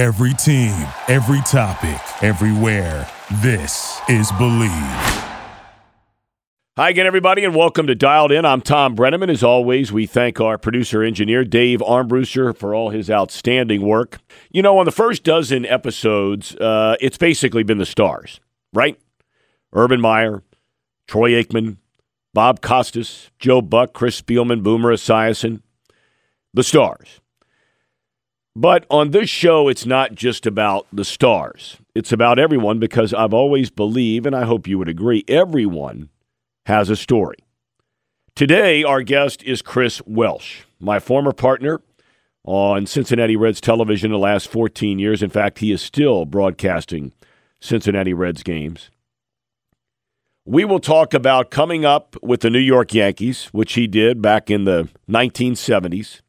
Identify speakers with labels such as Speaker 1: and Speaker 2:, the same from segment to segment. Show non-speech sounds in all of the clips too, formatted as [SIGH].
Speaker 1: Every team, every topic, everywhere. This is Believe.
Speaker 2: Hi again, everybody, and welcome to Dialed In. I'm Thom Brennaman. As always, we thank our producer engineer, Dave Armbruster, for all his outstanding work. You know, on the first dozen episodes, uh, it's basically been the stars, right? Urban Meyer, Troy Aikman, Bob Costas, Joe Buck, Chris Spielman, Boomer Esiason, the stars. But on this show, it's not just about the stars. It's about everyone because I've always believed, and I hope you would agree, everyone has a story. Today, our guest is Chris Welsh, my former partner on Cincinnati Reds television the last 14 years. In fact, he is still broadcasting Cincinnati Reds games. We will talk about coming up with the New York Yankees, which he did back in the 1970s,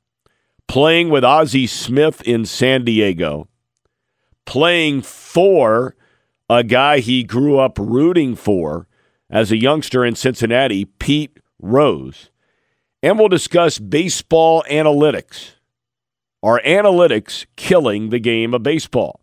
Speaker 2: playing with Ozzie Smith in San Diego, playing for a guy he grew up rooting for as a youngster in Cincinnati, Pete Rose. And we'll discuss baseball analytics. Are analytics killing the game of baseball?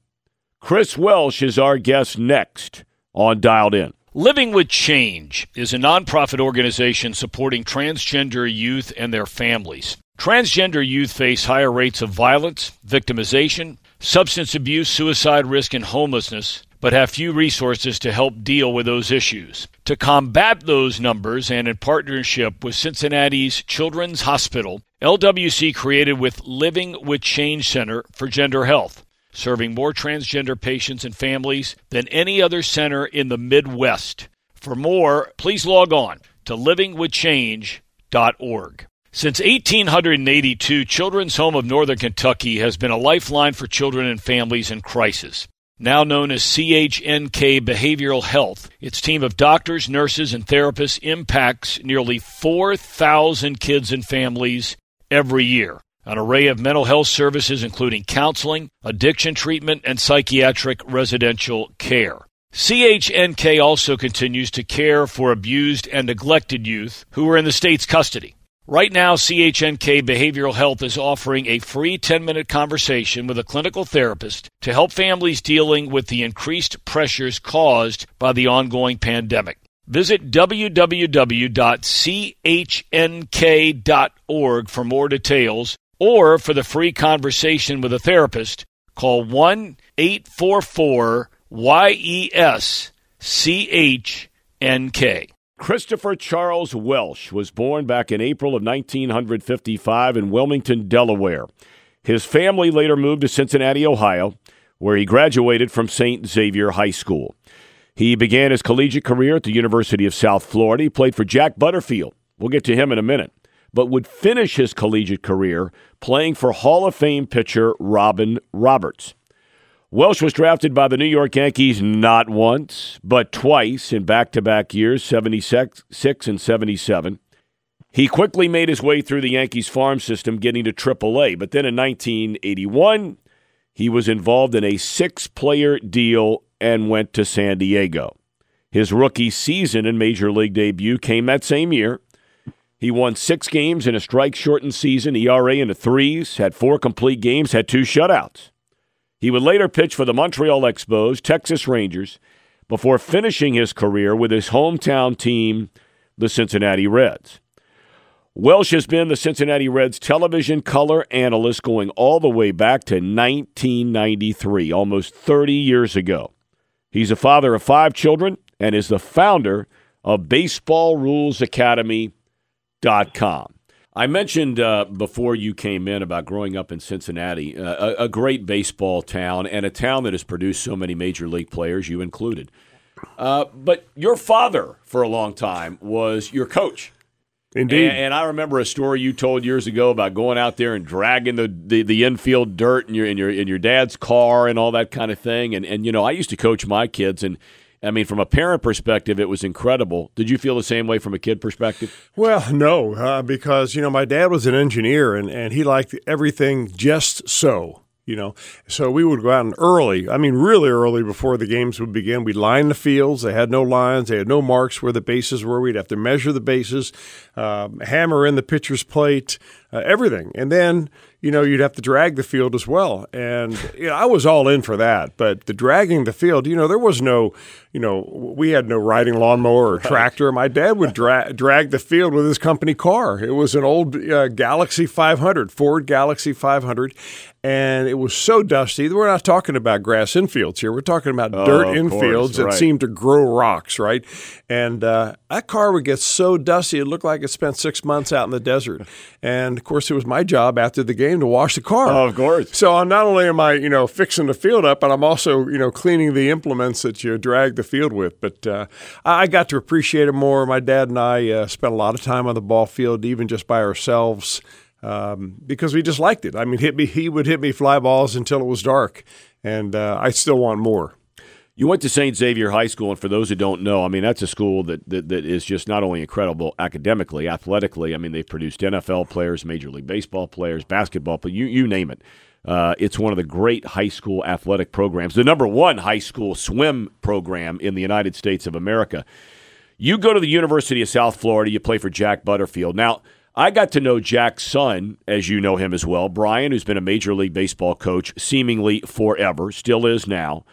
Speaker 2: Chris Welsh is our guest next on Dialed In.
Speaker 3: Living with Change is a nonprofit organization supporting transgender youth and their families. Transgender youth face higher rates of violence, victimization, substance abuse, suicide risk, and homelessness but have few resources to help deal with those issues. To combat those numbers and in partnership with Cincinnati's Children's Hospital, LWC created with Living with Change Center for Gender Health, serving more transgender patients and families than any other center in the Midwest. For more, please log on to livingwithchange.org. Since 1882, Children's Home of Northern Kentucky has been a lifeline for children and families in crisis now known as CHNK Behavioral Health. Its team of doctors, nurses, and therapists impacts nearly 4,000 kids and families every year. An array of mental health services, including counseling, addiction treatment, and psychiatric residential care. CHNK also continues to care for abused and neglected youth who are in the state's custody. Right now, CHNK Behavioral Health is offering a free 10 minute conversation with a clinical therapist to help families dealing with the increased pressures caused by the ongoing pandemic. Visit www.chnk.org for more details or for the free conversation with a therapist. Call 1 844 YES CHNK.
Speaker 2: Christopher Charles Welsh was born back in April of 1955 in Wilmington, Delaware. His family later moved to Cincinnati, Ohio, where he graduated from St. Xavier High School. He began his collegiate career at the University of South Florida. He played for Jack Butterfield. We'll get to him in a minute. But would finish his collegiate career playing for Hall of Fame pitcher Robin Roberts. Welsh was drafted by the New York Yankees not once, but twice in back to back years, 76 and 77. He quickly made his way through the Yankees farm system, getting to AAA. But then in 1981, he was involved in a six player deal and went to San Diego. His rookie season and major league debut came that same year. He won six games in a strike shortened season, ERA in the threes, had four complete games, had two shutouts. He would later pitch for the Montreal Expos, Texas Rangers, before finishing his career with his hometown team, the Cincinnati Reds. Welsh has been the Cincinnati Reds television color analyst going all the way back to 1993, almost 30 years ago. He's a father of five children and is the founder of BaseballRulesAcademy.com. I mentioned uh, before you came in about growing up in Cincinnati, uh, a, a, great baseball town and a town that has produced so many major league players, you included. Uh, but your father, for a long time, was your coach.
Speaker 4: Indeed.
Speaker 2: And, and, I remember a story you told years ago about going out there and dragging the, the, the, infield dirt in your in your in your dad's car and all that kind of thing. And and you know, I used to coach my kids and I mean, from a parent perspective, it was incredible. Did you feel the same way from a kid perspective?
Speaker 4: Well, no, uh, because you know my dad was an engineer and and he liked everything just so. You know, so we would go out and early. I mean, really early before the games would begin. We'd line the fields. They had no lines. They had no marks where the bases were. We'd have to measure the bases, uh, hammer in the pitcher's plate, uh, everything. And then you know, you'd have to drag the field as well. And you know, I was all in for that. But the dragging the field, you know, there was no, you know, we had no riding lawnmower or tractor. My dad would dra- drag the field with his company car. It was an old uh, Galaxie 500, Ford Galaxie 500, and it was so dusty. We're not talking about grass infields here. We're talking about
Speaker 2: Oh,
Speaker 4: dirt infields that
Speaker 2: right.
Speaker 4: seemed to grow rocks, right? And uh, that car would get so dusty, it looked like it spent six months out in the desert. And of course, it was my job after the game to wash the car.
Speaker 2: Oh, of course.
Speaker 4: So I'm not only am I, you know, fixing the field up, but I'm also, you know, cleaning the implements that you drag the field with. But uh, I I got to appreciate it more. My dad and I uh, spent a lot of time on the ball field, even just by ourselves, um, because we just liked it. I mean, hit me, he would hit me fly balls until it was dark, and uh, I still want more.
Speaker 2: You went to St. Xavier High School, and for those who don't know, I mean, that's a school that, that, that is just not only incredible academically, athletically. I mean, they've produced NFL players, Major League Baseball players, basketball, but you, you name it. Uh, it's one of the great high school athletic programs, the number one high school swim program in the United States of America. You go to the University of South Florida, you play for Jack Butterfield. Now, I got to know Jack's son, as you know him as well, Brian, who's been a Major League Baseball coach seemingly forever, still is now.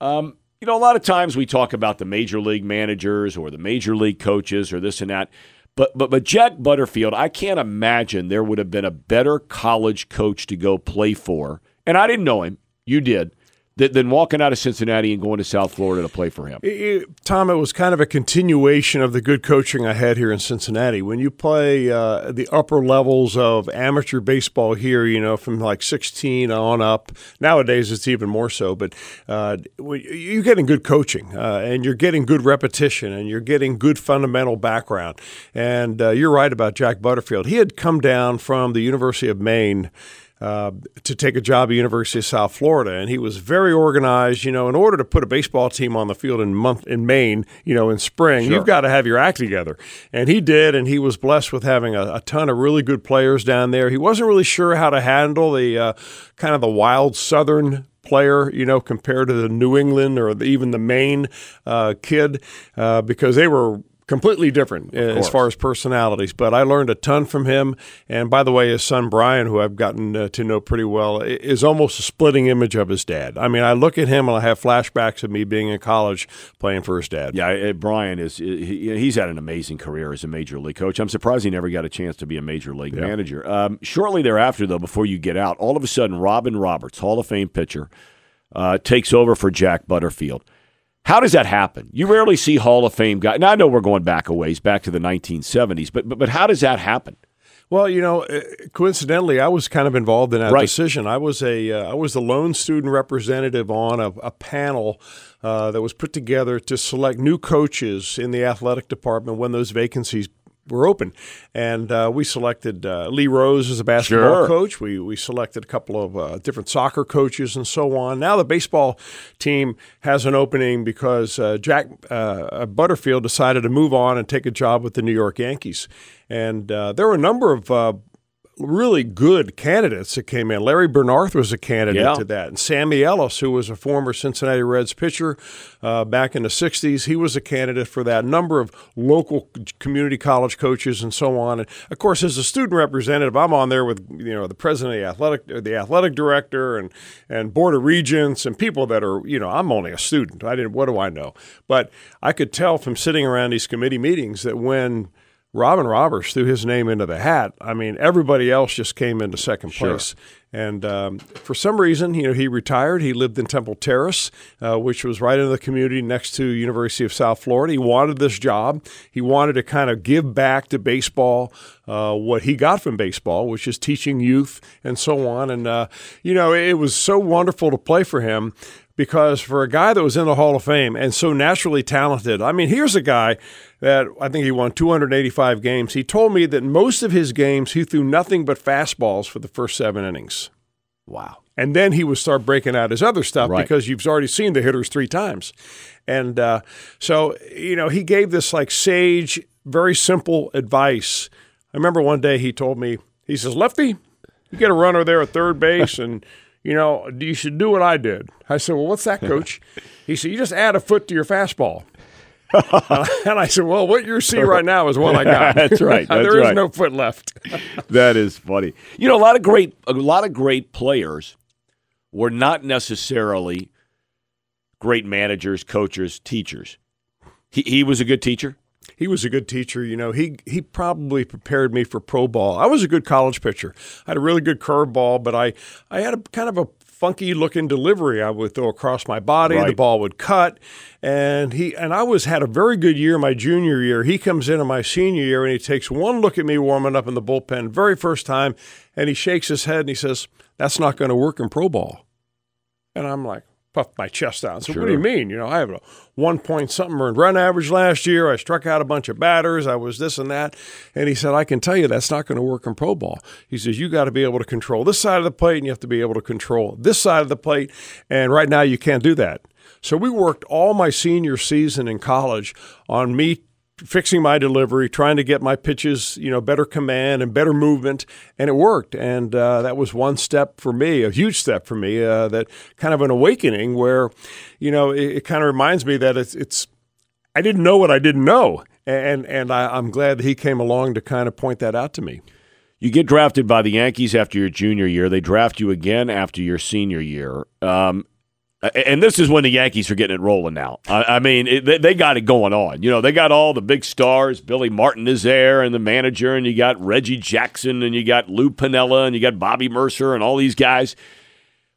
Speaker 2: Um, you know, a lot of times we talk about the major league managers or the major league coaches or this and that. But but but Jack Butterfield, I can't imagine there would have been a better college coach to go play for. And I didn't know him. You did. Than, walking out of Cincinnati and going to South Florida to play for him.
Speaker 4: It- it- Tom, it was kind of a continuation of the good coaching I had here in Cincinnati. When you play uh, the upper levels of amateur baseball here, you know, from like 16 on up, nowadays it's even more so, but uh, you're getting good coaching uh, and you're getting good repetition and you're getting good fundamental background. And uh, you're right about Jack Butterfield. He had come down from the University of Maine uh, to take a job at University of South Florida, and he was very organized. You know, in order to put a baseball team on the field in month in Maine, you know, in spring, you've got to have your act together, and he did. And he was blessed with having a, a ton of really good players down there. He wasn't really sure how to handle the uh, kind of the wild Southern player, you know, compared to the New England or the, even the Maine uh, kid, uh, because they were completely different as far as personalities. But I learned a ton from him. And by the way, his son Brian, who I've gotten uh, to know pretty well, is almost a splitting image of his dad. I mean, I look at him and I have flashbacks of me being in college playing for his dad.
Speaker 2: Yeah, uh, Brian is he, he's had an amazing career as a major league coach. I'm surprised he never got a chance to be a major league manager. Um, shortly thereafter, though, before you get out, all of a sudden, Robin Roberts, Hall of Fame pitcher, uh, takes over for Jack Butterfield. How does that happen? You rarely see Hall of Fame guys. Now I know we're going back a ways, back to the 1970s, but but, but how does that happen?
Speaker 4: Well, you know, uh, coincidentally, I was kind of involved in that
Speaker 2: Right.
Speaker 4: decision. I was a uh, I was the lone student representative on a, a panel uh, that was put together to select new coaches in the athletic department when those vacancies were open, and uh, we selected uh, Lee Rose as a basketball
Speaker 2: Sure.
Speaker 4: coach. We we selected a couple of uh, different soccer coaches and so on. Now the baseball team has an opening because uh, Jack uh, Butterfield decided to move on and take a job with the New York Yankees, and uh, there were a number of. Really good candidates that came in. Larry Bearnarth was a candidate
Speaker 2: Yeah.
Speaker 4: to that, and Sammy Ellis, who was a former Cincinnati Reds pitcher uh, back in the '60s, he was a candidate for that. Number of local community college coaches and so on. And of course, as a student representative, I'm on there with you know the president of the athletic, the athletic director, and and board of regents and people that are you know I'm only a student. I didn't. What do I know? But I could tell from sitting around these committee meetings that when Robin Roberts threw his name into the hat. I mean, everybody else just came into second place. And um, for some reason, you know, he retired. He lived in Temple Terrace, uh, which was right in the community next to University of South Florida. He wanted this job. He wanted to kind of give back to baseball uh, what he got from baseball, which is teaching youth and so on. And uh, you know, it was so wonderful to play for him because for a guy that was in the Hall of Fame and so naturally talented, I mean, here's a guy that I think he won 285 games. He told me that most of his games he threw nothing but fastballs for the first seven innings.
Speaker 2: Wow.
Speaker 4: And then he would start breaking out his other stuff
Speaker 2: Right.
Speaker 4: because you've already seen the hitters three times. And uh, so, you know, he gave this like sage, very simple advice. I remember one day he told me, he says, Lefty, you get a runner there at third base [LAUGHS] and, you know, you should do what I did. I said, well, what's that, [LAUGHS] coach? he said, you just add a foot to your fastball. [LAUGHS] and I said, "Well, what you see right now is what I got." [LAUGHS]
Speaker 2: that's right. That's
Speaker 4: there is
Speaker 2: right.
Speaker 4: no foot left.
Speaker 2: that is funny. You know, a lot of great, a lot of great players were not necessarily great managers, coaches, teachers. He, he was a good teacher.
Speaker 4: He was a good teacher. You know, he he probably prepared me for pro ball. I was a good college pitcher. I had a really good curveball, but I I had a kind of a funky looking delivery. I would throw across my body,
Speaker 2: Right.
Speaker 4: the ball would cut, and he and I was had a very good year my junior year. He comes in in my senior year and he takes one look at me warming up in the bullpen, very first time, and he shakes his head and he says, "That's not going to work in pro ball." And I'm like, puffed my chest out. So what do you mean? You know, I have a one point something earned run average last year. I struck out a bunch of batters. I was this and that. And he said, I can tell you that's not going to work in pro ball. He says, you got to be able to control this side of the plate and you have to be able to control this side of the plate. And right now you can't do that. So we worked all my senior season in college on me fixing my delivery, trying to get my pitches, you know, better command and better movement, and it worked. And uh, that was one step for me, a huge step for me. Uh, that kind of an awakening where, you know, it, it kind of reminds me that it's it's I didn't know what I didn't know, and and I, I'm glad that he came along to kind of point that out to me.
Speaker 2: You get drafted by the Yankees after your junior year. They draft you again after your senior year. Um, Uh, and this is when the Yankees are getting it rolling now. I, I mean, it, they, they got it going on. You know, they got all the big stars. Billy Martin is there, and the manager, and you got Reggie Jackson, and you got Lou Piniella, and you got Bobby Murcer, and all these guys.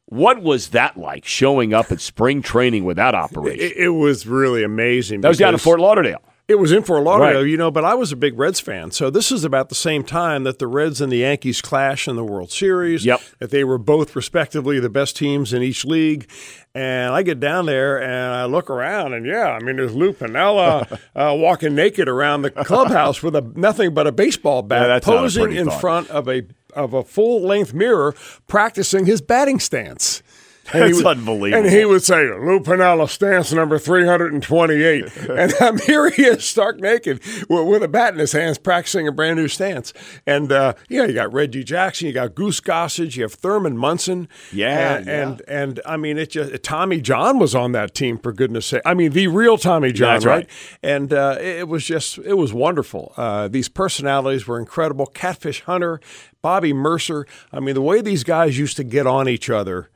Speaker 2: What was that like showing up at spring training without operation?
Speaker 4: It, it was really amazing.
Speaker 2: that was down in Fort Lauderdale.
Speaker 4: It was in Fort Lauderdale,
Speaker 2: Right.
Speaker 4: you know, but I was a big Reds fan. So this is about the same time that the Reds and the Yankees clash in the World Series.
Speaker 2: Yep.
Speaker 4: That they were both respectively the best teams in each league. And I get down there and I look around and yeah, I mean there's Lou Piniella [LAUGHS] uh, walking naked around the clubhouse with a nothing but a baseball bat,
Speaker 2: Yeah,
Speaker 4: posing in
Speaker 2: thought.
Speaker 4: front of a of a full length mirror, practicing his batting stance.
Speaker 2: That's unbelievable.
Speaker 4: And he would say, Lou Piniella, stance number 328. and um, [LAUGHS] here he is, stark naked, with, with a bat in his hands, practicing a brand new stance. And, uh, yeah, you got Reggie Jackson, you got Goose Gossage, you have Thurman Munson.
Speaker 2: Yeah,
Speaker 4: And,
Speaker 2: yeah.
Speaker 4: and, and I mean, it just, Tommy John was on that team, for goodness sake. I mean, the real Tommy John,
Speaker 2: That's right.
Speaker 4: And uh, it it was just, it was wonderful. Uh, these personalities were incredible. Catfish Hunter, Bobby Murcer. I mean, the way these guys used to get on each other.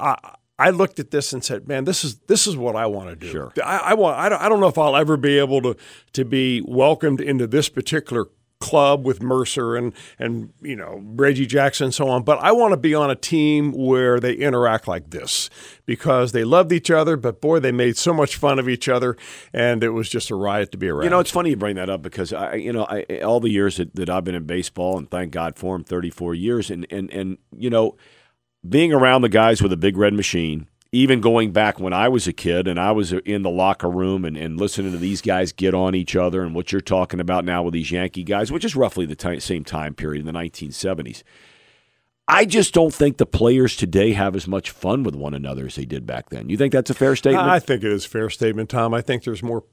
Speaker 4: I I looked at this and said, "Man, this is this is what I want to do.
Speaker 2: Sure.
Speaker 4: I, I want. I don't, I don't know if I'll ever be able to to be welcomed into this particular club with Murcer and and you know Reggie Jackson and so on. But I want to be on a team where they interact like this because they loved each other. But boy, they made so much fun of each other, and it was just a riot to be around.
Speaker 2: You know, it's funny you bring that up because I, you know, I, all the years that, that I've been in baseball, and thank God for him, 34 years, and and and you know, being around the guys with a big red machine, even going back when I was a kid and I was in the locker room and, and listening to these guys get on each other and what you're talking about now with these Yankee guys, which is roughly the ti same time period in the 1970s. I just don't think the players today have as much fun with one another as they did back then. You think that's a fair statement?
Speaker 4: I think it is a fair statement, Tom. I think there's more,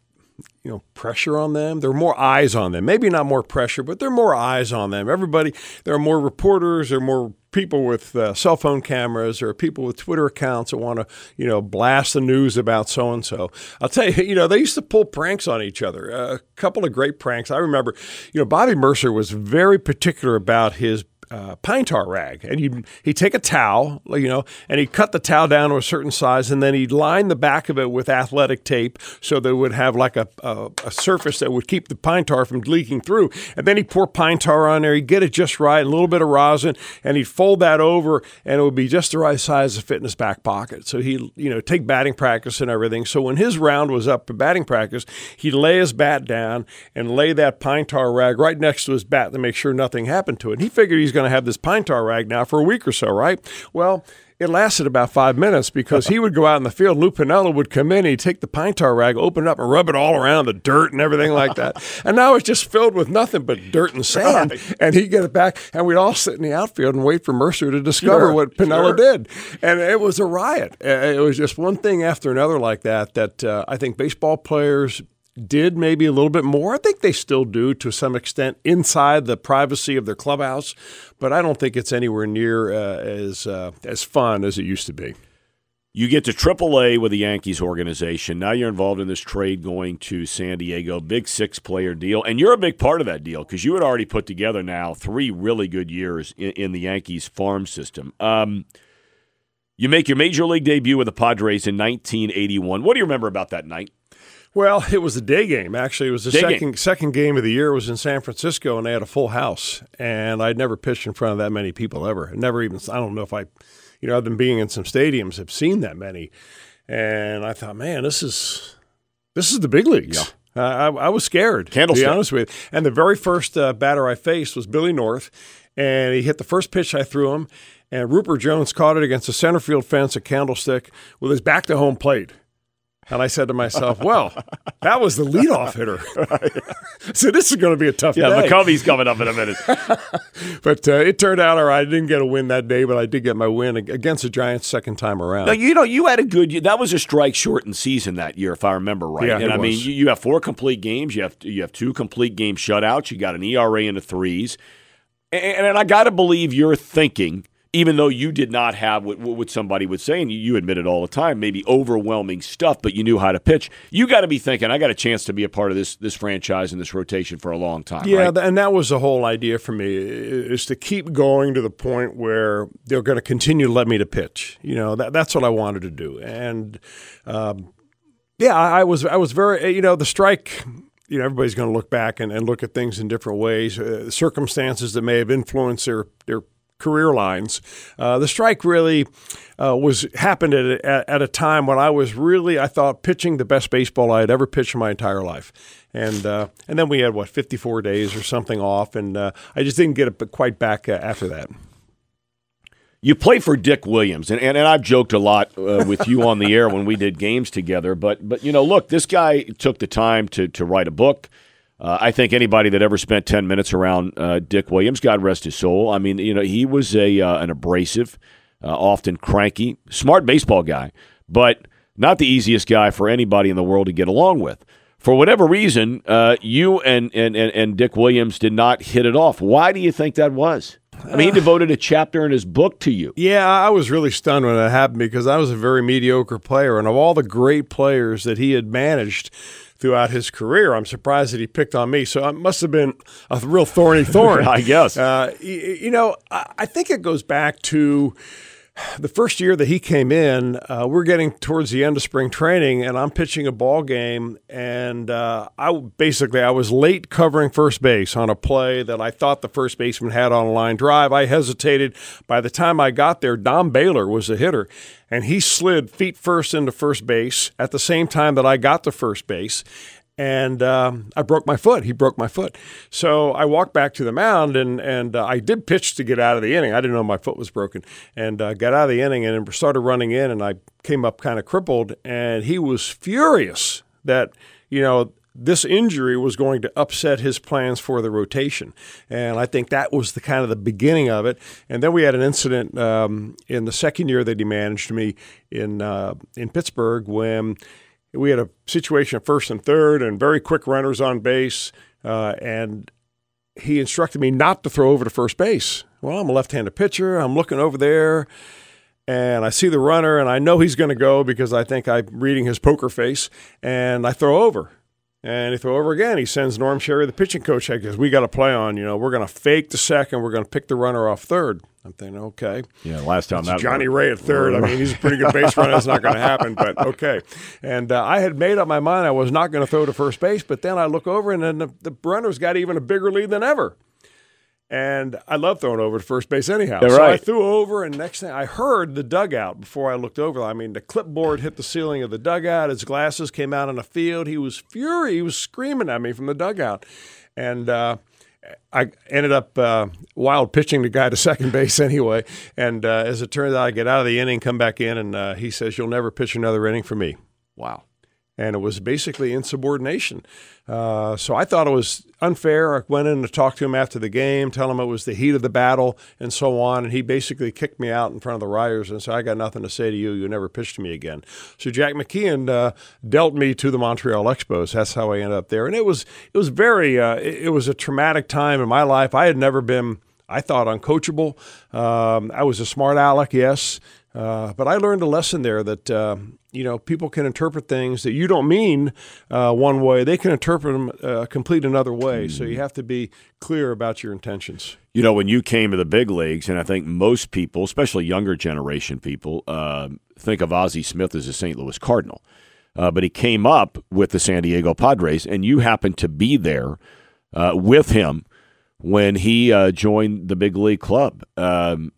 Speaker 4: you know, pressure on them. There are more eyes on them. Maybe not more pressure, but there are more eyes on them. Everybody, there are more reporters. There are more people with uh, cell phone cameras. or people with Twitter accounts that want to, you know, blast the news about so and so. I'll tell you, you know, they used to pull pranks on each other. a couple of great pranks. I remember, you know, Bobby Mercer was very particular about his uh, pine tar rag, and he'd he'd take a towel, you know, and he'd cut the towel down to a certain size, and then he'd line the back of it with athletic tape so that it would have like a, a a surface that would keep the pine tar from leaking through. And then he'd pour pine tar on there, he'd get it just right, a little bit of rosin, and he'd fold that over, and it would be just the right size to fit in his back pocket. So he'd you know take batting practice and everything. So when his round was up for batting practice, he'd lay his bat down and lay that pine tar rag right next to his bat to make sure nothing happened to it. He figured he's going to have this pine tar rag now for a week or so, right? Well, it lasted about five minutes because he would go out in the field. Lou Piniella would come in, he'd take the pine tar rag, open it up, and rub it all around the dirt and everything like that. [LAUGHS] And now it's just filled with nothing but dirt and sand. And he'd get it back, and we'd all sit in the outfield and wait for Murcer to discover
Speaker 2: Sure,
Speaker 4: what Piniella
Speaker 2: sure.
Speaker 4: did. And it was a riot. It was just one thing after another like that that uh, I think baseball players did maybe a little bit more. I think they still do to some extent inside the privacy of their clubhouse, but I don't think it's anywhere near uh, as uh, as fun as it used to be.
Speaker 2: You get to AAA with the Yankees organization. Now you're involved in this trade going to San Diego, big six player deal. And you're a big part of that deal because you had already put together now three really good years in, in the Yankees farm system. Um, you make your major league debut with the Padres in 1981. What do you remember about that night?
Speaker 4: Well, it was a day game. Actually, it was the
Speaker 2: Day
Speaker 4: second
Speaker 2: game.
Speaker 4: second game of the year. It was in San Francisco, and they had a full house. And I'd never pitched in front of that many people ever. Never even. I don't know if I, you know, other than being in some stadiums, have seen that many. And I thought, man, this is this is the big leagues. Uh, I, I was scared, to
Speaker 2: Candlestick.
Speaker 4: be honest with you. And the very first uh, batter I faced was Billy North, and he hit the first pitch I threw him, and Rupert Jones caught it against the center field fence at Candlestick with his back to home plate. And I said to myself, well, that was the leadoff hitter. [LAUGHS] so this is going to be a tough
Speaker 2: Yeah,
Speaker 4: day.
Speaker 2: McCovey's coming up in a minute. [LAUGHS]
Speaker 4: But uh, it turned out all right. I didn't get a win that day, but I did get my win against the Giants second time around.
Speaker 2: Now, you know, you had a good. That was a strike shortened season that year, if I remember right.
Speaker 4: Yeah,
Speaker 2: and
Speaker 4: it
Speaker 2: I mean, you, you have four complete games. You have you have two complete game shutouts. You got an ERA in the threes, and, and I got to believe you're thinking, even though you did not have what, what somebody would say, and you, admit it all the time, maybe overwhelming stuff, but you knew how to pitch. You got to be thinking, I got a chance to be a part of this this franchise and this rotation for a long time.
Speaker 4: Yeah,
Speaker 2: right?
Speaker 4: and that was the whole idea for me is to keep going to the point where they're going to continue to let me to pitch. You know, that, that's what I wanted to do. And um, yeah, I, I was I was very you know the strike. You know, everybody's going to look back and, and look at things in different ways, uh, circumstances that may have influenced their their career lines. Uh, the strike really uh, was happened at a, at, a time when I was really, I thought, pitching the best baseball I had ever pitched in my entire life. And uh, and then we had what 54 days or something off, and uh, I just didn't get it quite back uh, after that.
Speaker 2: You play for Dick Williams, and, and, and I've joked a lot uh, with you on the air when we did games together. But but you know, look, this guy took the time to to write a book. Uh, I think anybody that ever spent ten minutes around uh, Dick Williams, God rest his soul. I mean, you know, he was a uh, an abrasive, uh, often cranky, smart baseball guy, but not the easiest guy for anybody in the world to get along with. For whatever reason, uh, you and, and, and, and Dick Williams did not hit it off. Why do you think that was? I mean, he devoted a chapter in his book to you.
Speaker 4: Yeah, I was really stunned when that happened because I was a very mediocre player, and of all the great players that he had managed throughout his career, I'm surprised that he picked on me. So it must have been a real thorny thorn, [LAUGHS]
Speaker 2: I guess.
Speaker 4: Uh, y- you know, I think it goes back to the first year that he came in, uh, we're getting towards the end of spring training, and I'm pitching a ball game, and uh, I basically I was late covering first base on a play that I thought the first baseman had on a line drive. I hesitated. By the time I got there, Don Baylor was the hitter, and he slid feet first into first base at the same time that I got to first base and um, I broke my foot. He broke my foot. So I walked back to the mound, and and uh, I did pitch to get out of the inning. I didn't know my foot was broken, and uh, got out of the inning and started running in, and I came up kind of crippled, and he was furious that you know. This injury was going to upset his plans for the rotation, and I think that was the kind of the beginning of it. And then we had an incident um, in the second year that he managed me in uh, in Pittsburgh when we had a situation at first and third and very quick runners on base uh, and he instructed me not to throw over to first base. Well i'm a left-handed pitcher. I'm looking over there and i see the runner and i know he's going to go because i think i'm reading his poker face and i throw over and he throw over again. He sends Norm Sherry, the pitching coach, because we got to play on. You know, we're going to fake the second. We're going to pick the runner off third. I'm thinking, okay.
Speaker 2: Yeah, last time that
Speaker 4: Johnny Ray at third. I mean, he's a pretty good base runner. It's not going to happen, but okay. And uh, I had made up my mind I was not going to throw to first base, but then I look over and then the, the runner's got even a bigger lead than ever. And I love throwing over to first base anyhow.
Speaker 2: Yeah,
Speaker 4: so I threw over, and next thing I heard the dugout before I looked over. I mean, the clipboard hit the ceiling of the dugout. His glasses came out on the field. He was fury. He was screaming at me from the dugout, and. Uh, I ended up uh, wild pitching the guy to second [LAUGHS] base anyway. And uh, as it turned out, I get out of the inning, come back in, and uh, he says, You'll never pitch another inning for me.
Speaker 2: Wow.
Speaker 4: And it was basically insubordination. Uh, so I thought it was unfair. I went in to talk to him after the game, tell him it was the heat of the battle and so on. And he basically kicked me out in front of the writers and said, I got nothing to say to you. You never pitched to me again. So Jack McKeon uh, dealt me to the Montreal Expos. That's how I ended up there. And it was, it was very, uh, it, it was a traumatic time in my life. I had never been, I thought, uncoachable. Um, I was a smart aleck, yes. Uh, but I learned a lesson there that uh, you know people can interpret things that you don't mean uh, one way; they can interpret them uh, complete another way. So you have to be clear about your intentions.
Speaker 2: You know, when you came to the big leagues, and I think most people, especially younger generation people, uh, think of Ozzie Smith as a St. Louis Cardinal. Uh, but he came up with the San Diego Padres, and you happened to be there uh, with him when he uh, joined the big league club. Um,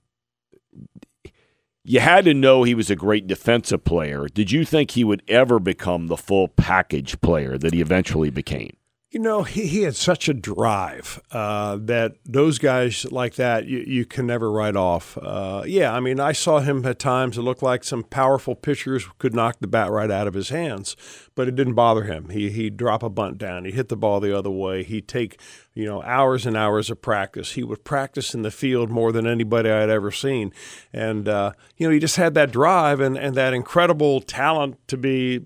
Speaker 2: you had to know he was a great defensive player. Did you think he would ever become the full package player that he eventually became?
Speaker 4: You know, he, he had such a drive uh, that those guys like that you, you can never write off. Uh, yeah, I mean, I saw him at times. It looked like some powerful pitchers could knock the bat right out of his hands, but it didn't bother him. He he'd drop a bunt down. He'd hit the ball the other way. He'd take you know hours and hours of practice. He would practice in the field more than anybody I had ever seen, and uh, you know he just had that drive and, and that incredible talent to be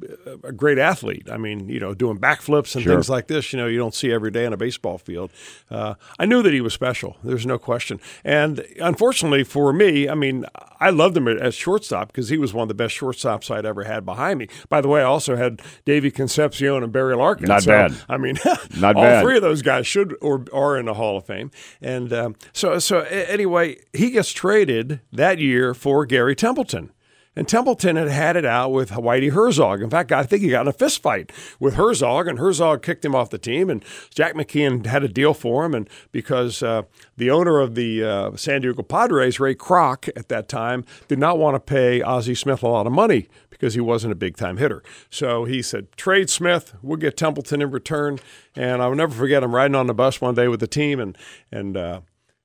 Speaker 4: a great athlete. I mean, you know, doing backflips and
Speaker 2: Sure.
Speaker 4: things like this. You know, you don't see every day on a baseball field. Uh, I knew that he was special. There's no question. And unfortunately for me, I mean, I loved him as shortstop because he was one of the best shortstops I'd ever had behind me. By the way, I also had Davey Concepcion and Barry Larkin.
Speaker 2: Not
Speaker 4: So,
Speaker 2: bad.
Speaker 4: I mean,
Speaker 2: Not [LAUGHS]
Speaker 4: all
Speaker 2: bad.
Speaker 4: three of those guys should or are in the Hall of Fame. And um, so, so anyway, he gets traded that year for Gary Templeton. And Templeton had had it out with Whitey Herzog. In fact, I think he got in a fist fight with Herzog, and Herzog kicked him off the team. And Jack McKeon had a deal for him, and because uh, the owner of the uh, San Diego Padres, Ray Kroc, at that time, did not want to pay Ozzie Smith a lot of money because he wasn't a big time hitter. So he said, "Trade Smith, we'll get Templeton in return." And I'll never forget him riding on the bus one day with the team, and and. Uh,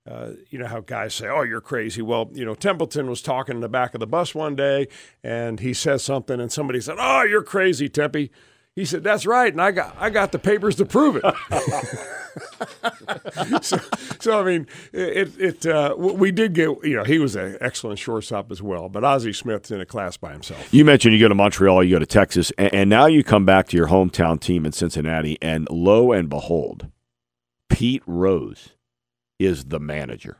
Speaker 4: uh, you know how guys say, "Oh, you're crazy." Well, you know, Templeton was talking in the back of the bus one day, and he says something, and somebody said, "Oh, you're crazy, Tempe." He said, "That's right," and I got I got the papers to prove it. [LAUGHS] so, so I mean, it it uh, we did get you know he was an excellent shortstop as well, but Ozzie Smith's in a class by himself.
Speaker 2: You mentioned you go to Montreal, you go to Texas, and, and now you come back to your hometown team in Cincinnati, and lo and behold, Pete Rose is the manager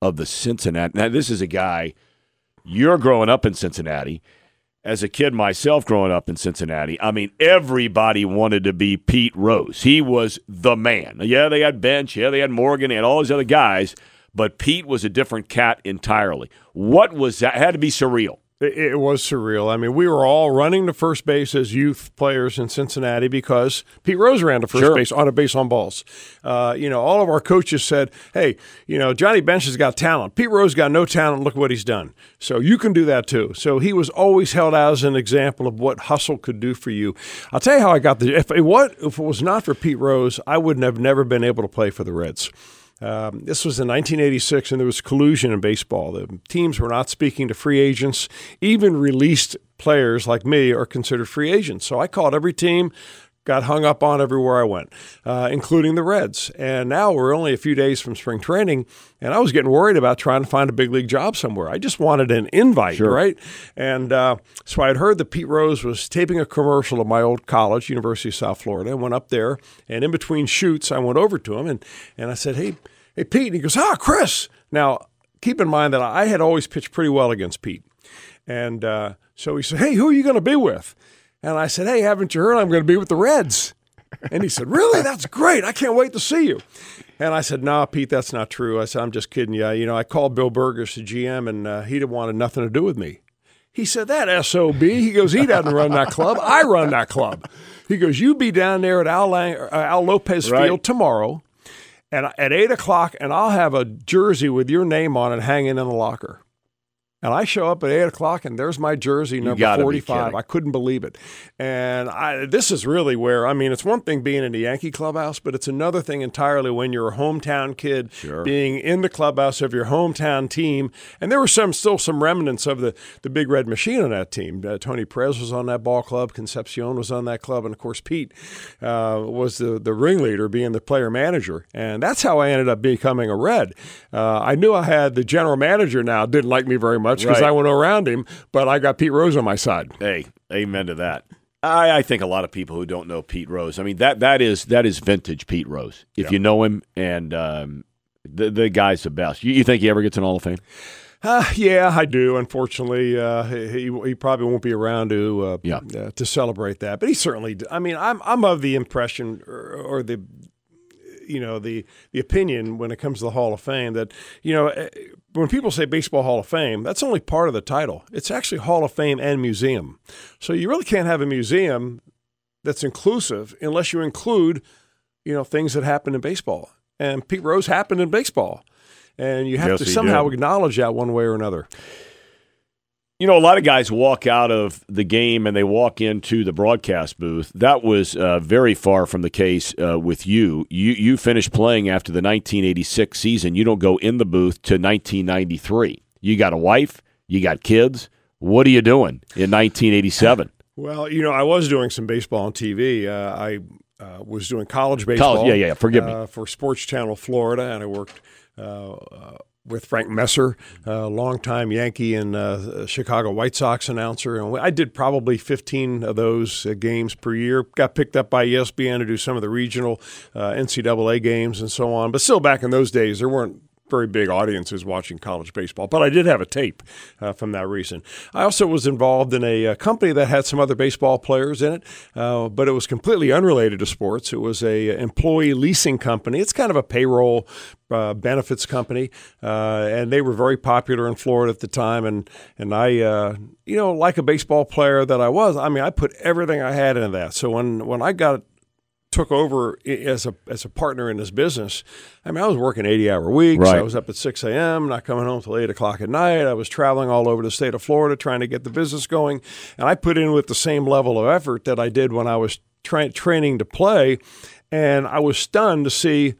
Speaker 2: of the Cincinnati. Now, this is a guy you're growing up in Cincinnati. As a kid myself growing up in Cincinnati, I mean, everybody wanted to be Pete Rose. He was the man. Yeah, they had Bench. Yeah, they had Morgan. They had all these other guys. But Pete was a different cat entirely. What was that? It had to be surreal.
Speaker 4: It, was surreal. I mean, we were all running to first base as youth players in Cincinnati because Pete Rose ran to first
Speaker 2: Sure.
Speaker 4: base on a base on balls. Uh, you know, all of our coaches said, "Hey, you know, Johnny Bench has got talent. Pete Rose got no talent. Look what he's done. So you can do that too." So he was always held out as an example of what hustle could do for you. I'll tell you how I got the. If it what if it was not for Pete Rose, I would have never been able to play for the Reds. Um, this was in 1986, and there was collusion in baseball. The teams were not speaking to free agents. Even released players like me are considered free agents. So I called every team, got hung up on everywhere I went, uh, including the Reds. And now we're only a few days from spring training, and I was getting worried about trying to find a big league job somewhere. I just wanted an invite, right? And uh, so I had heard that Pete Rose was taping a commercial at my old college, University of South Florida. I went up there, and in between shoots, I went over to him and, and I said, Hey, hey, Pete. And he goes, Ah, Chris. Now, keep in mind that I had always pitched pretty well against Pete. And uh, so he said, Hey, who are you going to be with? And I said, Hey, haven't you heard I'm going to be with the Reds? And he said, Really? That's great. I can't wait to see you. And I said, Nah, Pete, that's not true. I said, I'm just kidding you. You know, I called Bill Bergesch, the GM, and uh, he didn't wanted nothing to do with me. He said, That SOB. He goes, He doesn't run that club. I run that club. He goes, You be down there at Al, Lang- uh, Al Lopez
Speaker 2: Right.
Speaker 4: Field tomorrow and at eight o'clock, and I'll have a jersey with your name on it hanging in the locker. And I show up at eight o'clock, and there's my jersey number forty-five. I couldn't believe it. And I, this is really where I mean, it's one thing being in the Yankee clubhouse, but it's another thing entirely when you're a hometown kid being in the clubhouse of your hometown team. And there were some still some remnants of the the big red machine on that team. Uh, Tony Perez was on that ball club. Concepcion was on that club, and of course Pete uh, was the the ringleader, being the player manager. And that's how I ended up becoming a Red. Uh, I knew I had the general manager now didn't like me very much because
Speaker 2: Right.
Speaker 4: I went around him, but I got Pete Rose on my side.
Speaker 2: Hey, amen to that. I, I think a lot of people who don't know Pete Rose. I mean that that is that is vintage Pete Rose. If you know him, and um, the the guy's the best. You, you think he ever gets an Hall of Fame?
Speaker 4: Uh, yeah, I do. Unfortunately, uh, he, he probably won't be around to uh,
Speaker 2: Yeah.
Speaker 4: uh, to celebrate that. But he certainly. I mean, I'm I'm of the impression or, or the you know the the opinion when it comes to the Hall of Fame that you know eh, when people say Baseball Hall of Fame, that's only part of the title. It's actually Hall of Fame and museum. So you really can't have a museum that's inclusive unless you include you know things that happened in baseball. And Pete Rose happened in baseball. And you have
Speaker 2: Yes,
Speaker 4: to somehow
Speaker 2: did.
Speaker 4: acknowledge that one way or another.
Speaker 2: You know, a lot of guys walk out of the game and they walk into the broadcast booth. That was uh, very far from the case uh, with you. You you finished playing after the 1986 season. You don't go in the booth to 1993. You got a wife. You got kids. What are you doing in 1987? [LAUGHS]
Speaker 4: Well, you know, I was doing some baseball on TV. Uh, I uh, was doing college baseball.
Speaker 2: yeah, yeah, forgive me.
Speaker 4: uh, For Sports Channel Florida, and I worked uh, uh, with Frank Messer, a longtime Yankee and uh, Chicago White Sox announcer. And I did probably 15 of those uh, games per year. Got picked up by ESPN to do some of the regional uh, NCAA games and so on. But still, back in those days, there weren't very big audiences watching college baseball, but I did have a tape uh, from that reason. I also was involved in a, uh company that had some other baseball players in it, uh, but it was completely unrelated to sports. It was a employee leasing company. It's kind of a payroll uh, benefits company, uh, and they were very popular in Florida at the time. And and I, uh, you know, like a baseball player that I was, I mean, I put everything I had into that. So when when I got took over as a as a partner in this business. I mean, I was working eighty hour weeks.
Speaker 2: Right.
Speaker 4: I was up at six a.m. not coming home till eight o'clock at night. I was traveling all over the state of Florida trying to get the business going, and I put in with the same level of effort that I did when I was tra- training to play. And I was stunned to see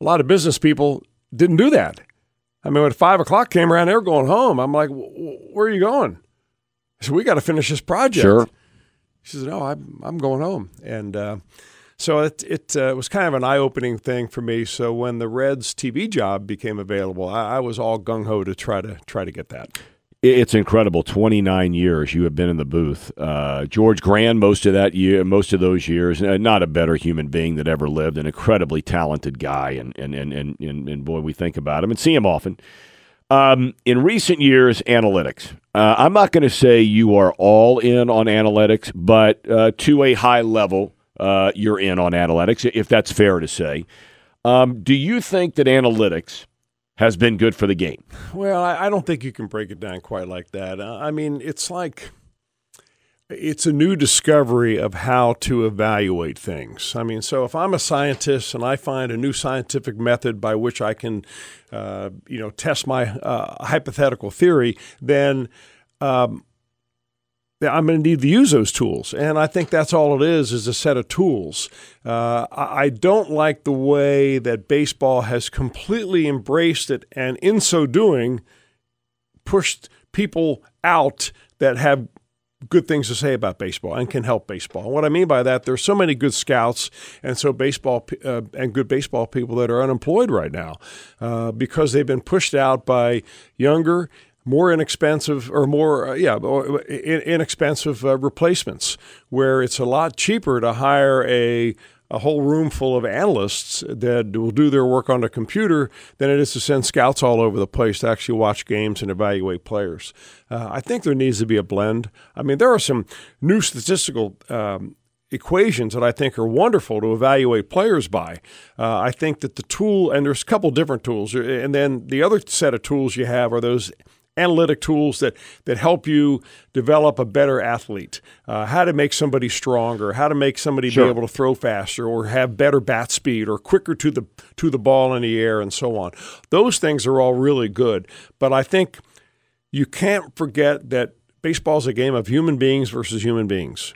Speaker 4: a lot of business people didn't do that. I mean, when five o'clock came around, they were going home. I'm like, "Wh- wh- "Where are you going?" I said, "We got to finish this project."
Speaker 2: Sure.
Speaker 4: She says, "No, I'm I'm going home." And uh, so it it uh, was kind of an eye opening thing for me. So when the Reds TV job became available, I, I was all gung ho to try to try to get that.
Speaker 2: It's incredible. 29 years you have been in the booth. Uh, George Grande, most of that year, most of those years, uh, not a better human being that ever lived. An incredibly talented guy, and and and and, and, and boy, we think about him and see him often. Um, in recent years, analytics. Uh, I'm not going to say you are all in on analytics, but uh, to a high level, uh, you're in on analytics, if that's fair to say. Um, do you think that analytics has been good for the game?
Speaker 4: Well, I, I don't think you can break it down quite like that. Uh, I mean, it's like it's a new discovery of how to evaluate things. I mean, so if I'm a scientist and I find a new scientific method by which I can, uh, you know, test my uh, hypothetical theory, then um, I'm going to need to use those tools. And I think that's all it is, is a set of tools. Uh, I don't like the way that baseball has completely embraced it and in so doing pushed people out that have good things to say about baseball and can help baseball. And what I mean by that, there's so many good scouts and so baseball uh, and good baseball people that are unemployed right now uh, because they've been pushed out by younger, more inexpensive or more uh, yeah in- inexpensive uh, replacements, where it's a lot cheaper to hire a a whole room full of analysts that will do their work on a computer than it is to send scouts all over the place to actually watch games and evaluate players. Uh, I think there needs to be a blend. I mean, there are some new statistical um, equations that I think are wonderful to evaluate players by. Uh, I think that the tool, and there's a couple different tools, and then the other set of tools you have are those analytic tools that that help you develop a better athlete. Uh, how to make somebody stronger, how to make somebody
Speaker 2: Sure.
Speaker 4: be able to throw faster or have better bat speed or quicker to the to the ball in the air and so on. Those things are all really good, but I think you can't forget that baseball is a game of human beings versus human beings,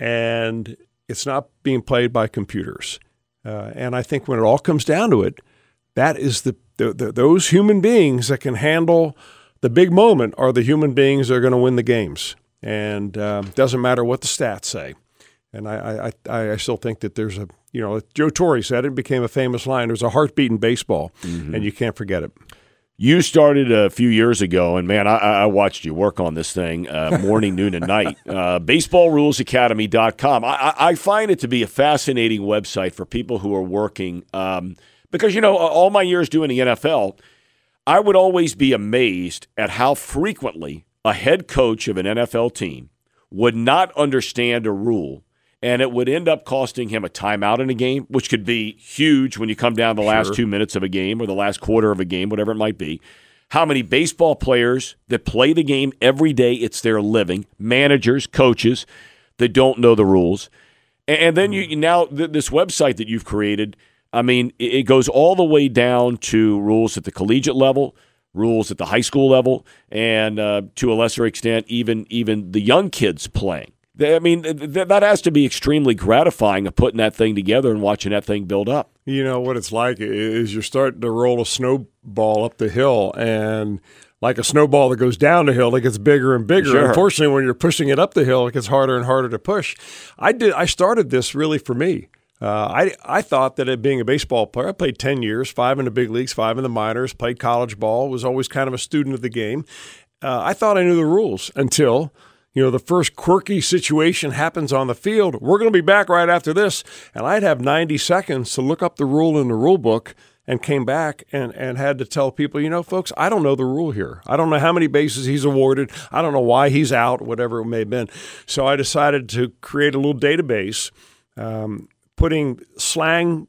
Speaker 4: and it's not being played by computers. Uh, and I think when it all comes down to it, that is the, the, the those human beings that can handle the big moment are the human beings that are going to win the games. And um, doesn't matter what the stats say. And I, I, I, I still think that there's a, you know, Joe Torre said it became a famous line. There's a heartbeat in baseball, and you can't forget it.
Speaker 2: You started a few years ago, and man, I, I watched you work on this thing uh, [LAUGHS] morning, noon, and night. Uh, BaseballRulesAcademy.com. I, I I find it to be a fascinating website for people who are working um, because, you know, all my years doing the NFL, I would always be amazed at how frequently a head coach of an NFL team would not understand a rule and it would end up costing him a timeout in a game, which could be huge when you come down the last two minutes of a game or the last quarter of a game, whatever it might be. How many baseball players that play the game every day, it's their living, managers, coaches that don't know the rules. And then you mm-hmm. now this website that you've created, I mean, it goes all the way down to rules at the collegiate level, rules at the high school level, and uh, to a lesser extent, even even the young kids playing. I mean, that has to be extremely gratifying of putting that thing together and watching that thing build up.
Speaker 4: You know what it's like is you're starting to roll a snowball up the hill, and like a snowball that goes down the hill, it gets bigger and bigger.
Speaker 2: Sure.
Speaker 4: Unfortunately, when you're pushing it up the hill, it gets harder and harder to push. I did. I started this really for me. Uh, I I thought that being a baseball player, I played ten years, five in the big leagues, five in the minors, played college ball, was always kind of a student of the game. Uh, I thought I knew the rules until you know, the first quirky situation happens on the field. We're going to be back right after this. And I'd have 90 seconds to look up the rule in the rule book and came back and, and had to tell people, you know, folks, I don't know the rule here. I don't know how many bases he's awarded. I don't know why he's out, whatever it may have been. So I decided to create a little database, um, putting slang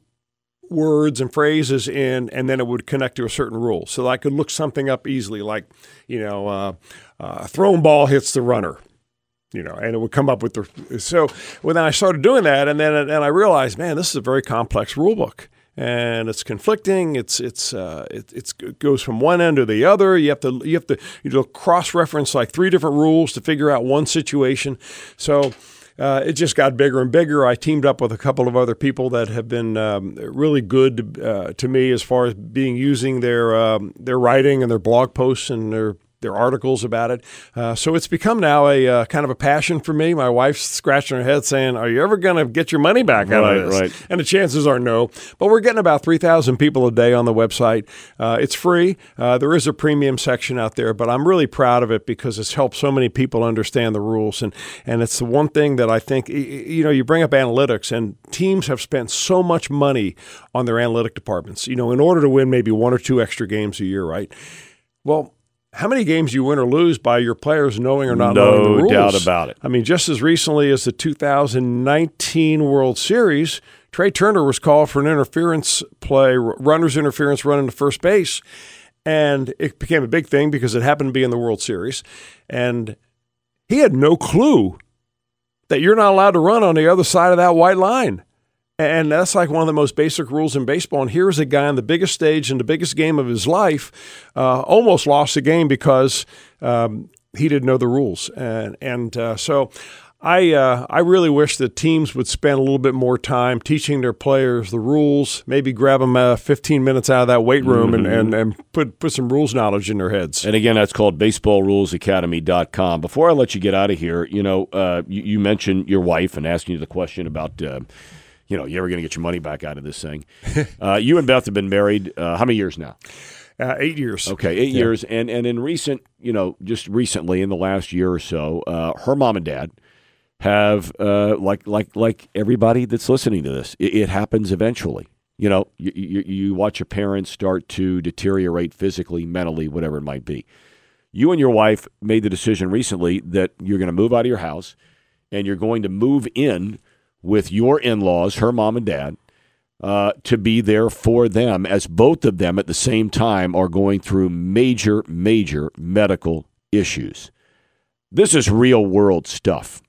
Speaker 4: words and phrases in, and then it would connect to a certain rule. So I could look something up easily, like, you know, uh, uh, thrown ball hits the runner you know, and it would come up with the. So when I started doing that, and then and I realized, man, this is a very complex rule book, and it's conflicting. It's it's uh, it, it's, it goes from one end to the other. You have to you have to you know cross reference like three different rules to figure out one situation. So. Uh, it just got bigger and bigger. I teamed up with a couple of other people that have been um, really good uh, to me as far as being using their um, their writing and their blog posts and their there are articles about it. Uh, so it's become now a uh, kind of a passion for me. My wife's scratching her head saying, Are you ever going to get your money back out
Speaker 2: right,
Speaker 4: of this?
Speaker 2: Right.
Speaker 4: And the chances are no. But we're getting about 3,000 people a day on the website. Uh, it's free. Uh, there is a premium section out there, but I'm really proud of it because it's helped so many people understand the rules. And, and it's the one thing that I think, you know, you bring up analytics, and teams have spent so much money on their analytic departments, you know, in order to win maybe one or two extra games a year, right? Well, how many games you win or lose by your players knowing or not
Speaker 2: no
Speaker 4: knowing the rules.
Speaker 2: No doubt about it.
Speaker 4: I mean, just as recently as the 2019 World Series, Trea Turner was called for an interference play, runner's interference running to first base. And it became a big thing because it happened to be in the World Series. And he had no clue that you're not allowed to run on the other side of that white line. And that's like one of the most basic rules in baseball. And here's a guy on the biggest stage in the biggest game of his life, uh, almost lost the game because um, he didn't know the rules. And and uh, so. I uh, I really wish that teams would spend a little bit more time teaching their players the rules. Maybe grab them uh, 15 minutes out of that weight room mm-hmm. and, and, and put put some rules knowledge in their heads.
Speaker 2: And again, that's called baseballrulesacademy.com. Before I let you get out of here, you know, uh, you, you, mentioned your wife and asking you the question about uh, you know, you ever going to get your money back out of this thing. [LAUGHS] uh, you and Beth have been married uh, how many years now?
Speaker 4: Uh, eight years.
Speaker 2: Okay, eight yeah. years. And and in recent, you know, just recently in the last year or so, uh, her mom and dad have uh, like like like everybody that's listening to this. It, it happens eventually. You know, you, you, you watch your parents start to deteriorate physically, mentally, whatever it might be. You and your wife made the decision recently that you're going to move out of your house and you're going to move in with your in laws, her mom and dad, uh, to be there for them as both of them at the same time are going through major, major medical issues. This is real world stuff.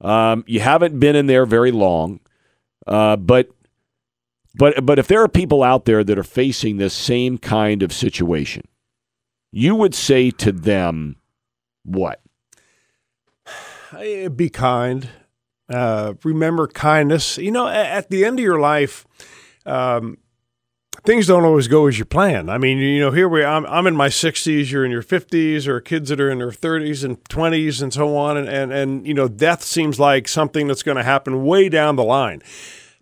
Speaker 2: Um, you haven't been in there very long, uh, but but but if there are people out there that are facing this same kind of situation, you would say to them, what? [SIGHS]
Speaker 4: Be kind. Uh, remember kindness. You know, at the end of your life, um, things don't always go as you plan. I mean, you know, here we I'm I'm in my 60s, you're in your 50s, or kids that are in their 30s and 20s and so on, and and, and you know, death seems like something that's going to happen way down the line.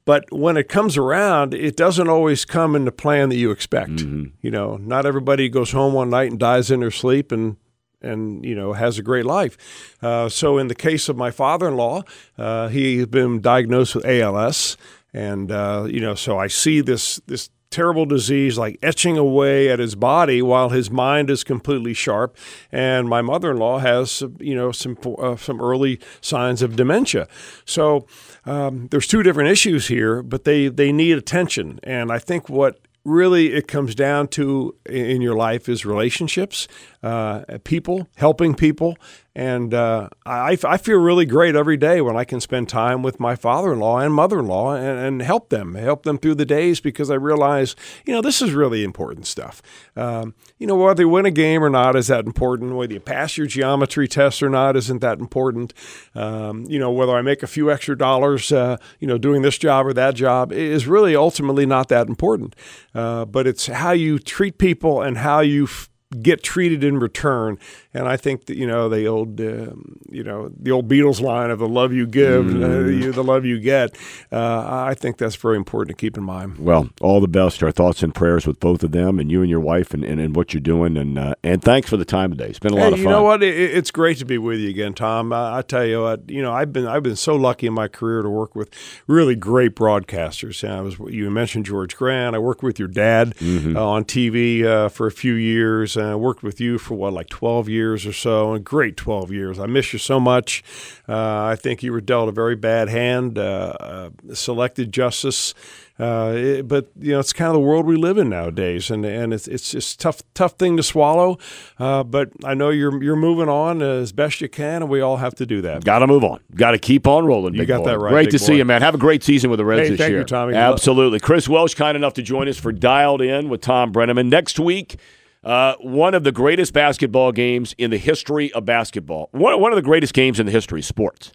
Speaker 4: But when it comes around, it doesn't always come in the plan that you expect. Mm-hmm. You know, not everybody goes home one night and dies in their sleep, and and you know has a great life. Uh, so in the case of my father-in-law, uh, he's been diagnosed with ALS, and uh, you know so I see this this terrible disease like etching away at his body while his mind is completely sharp. And my mother-in-law has, you know, some uh, some early signs of dementia. So um, there's two different issues here, but they they need attention. And I think what really it comes down to in your life is relationships, uh, people, helping people. And uh, I, I feel really great every day when I can spend time with my father in law and mother in law and, and, help them, help them through the days because I realize, you know, this is really important stuff. Um, you know, whether you win a game or not is that important. Whether you pass your geometry test or not isn't that important. Um, you know, whether I make a few extra dollars, uh, you know, doing this job or that job is really ultimately not that important. Uh, but it's how you treat people and how you f- get treated in return. And I think that you know the old um, you know the old Beatles line of the love you give, mm. uh, you, the love you get. Uh, I think that's very important to keep in mind.
Speaker 2: Well, all the best. Our thoughts and prayers with both of them and you and your wife and, and, and what you're doing. And uh, and thanks for the time today. It's been a
Speaker 4: hey,
Speaker 2: lot of fun.
Speaker 4: You know what? It, it's great to be with you again, Thom. I, I tell you what. You know, I've been I've been so lucky in my career to work with really great broadcasters. I was you mentioned George Grande. I worked with your dad mm-hmm. Uh, on TV uh, for a few years. I worked with you for what like 12 years or so. A great 12 years. I miss you so much. Uh, I think you were dealt a very bad hand. Uh, uh, selected justice. Uh, it, but you know it's kind of the world we live in nowadays, and and it's it's just tough tough thing to swallow. Uh, but I know you're you're moving on as best you can, and we all have to do that.
Speaker 2: Got to move on. Got to keep on rolling.
Speaker 4: You got
Speaker 2: boy.
Speaker 4: that right.
Speaker 2: Great to
Speaker 4: boy.
Speaker 2: see you, man. Have a great season with the Reds
Speaker 4: hey,
Speaker 2: this
Speaker 4: thank
Speaker 2: year.
Speaker 4: You, Tommy.
Speaker 2: Absolutely. Chris Welsh, kind enough to join us for Dialed In with Thom Brennaman next week. Uh, one of the greatest basketball games in the history of basketball. One, one of the greatest games in the history of sports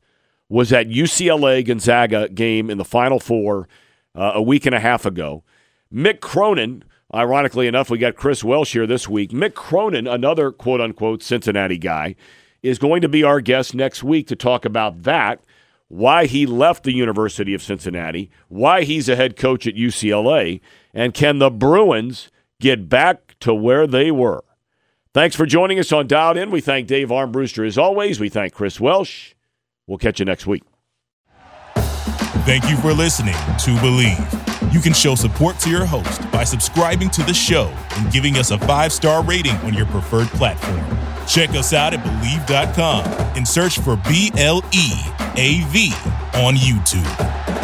Speaker 2: was that UCLA Gonzaga game in the Final Four uh, a week and a half ago. Mick Cronin, ironically enough, we got Chris Welsh here this week. Mick Cronin, another quote unquote Cincinnati guy, is going to be our guest next week to talk about that, why he left the University of Cincinnati, why he's a head coach at UCLA, and can the Bruins get back to where they were. Thanks for joining us on Dialed In. We thank Dave Armbruster as always. We thank Chris Welsh. We'll catch you next week.
Speaker 1: Thank you for listening to Bleav. You can show support to your host by subscribing to the show and giving us a five star rating on your preferred platform. Check us out at Bleav.com and search for B L E A V on YouTube.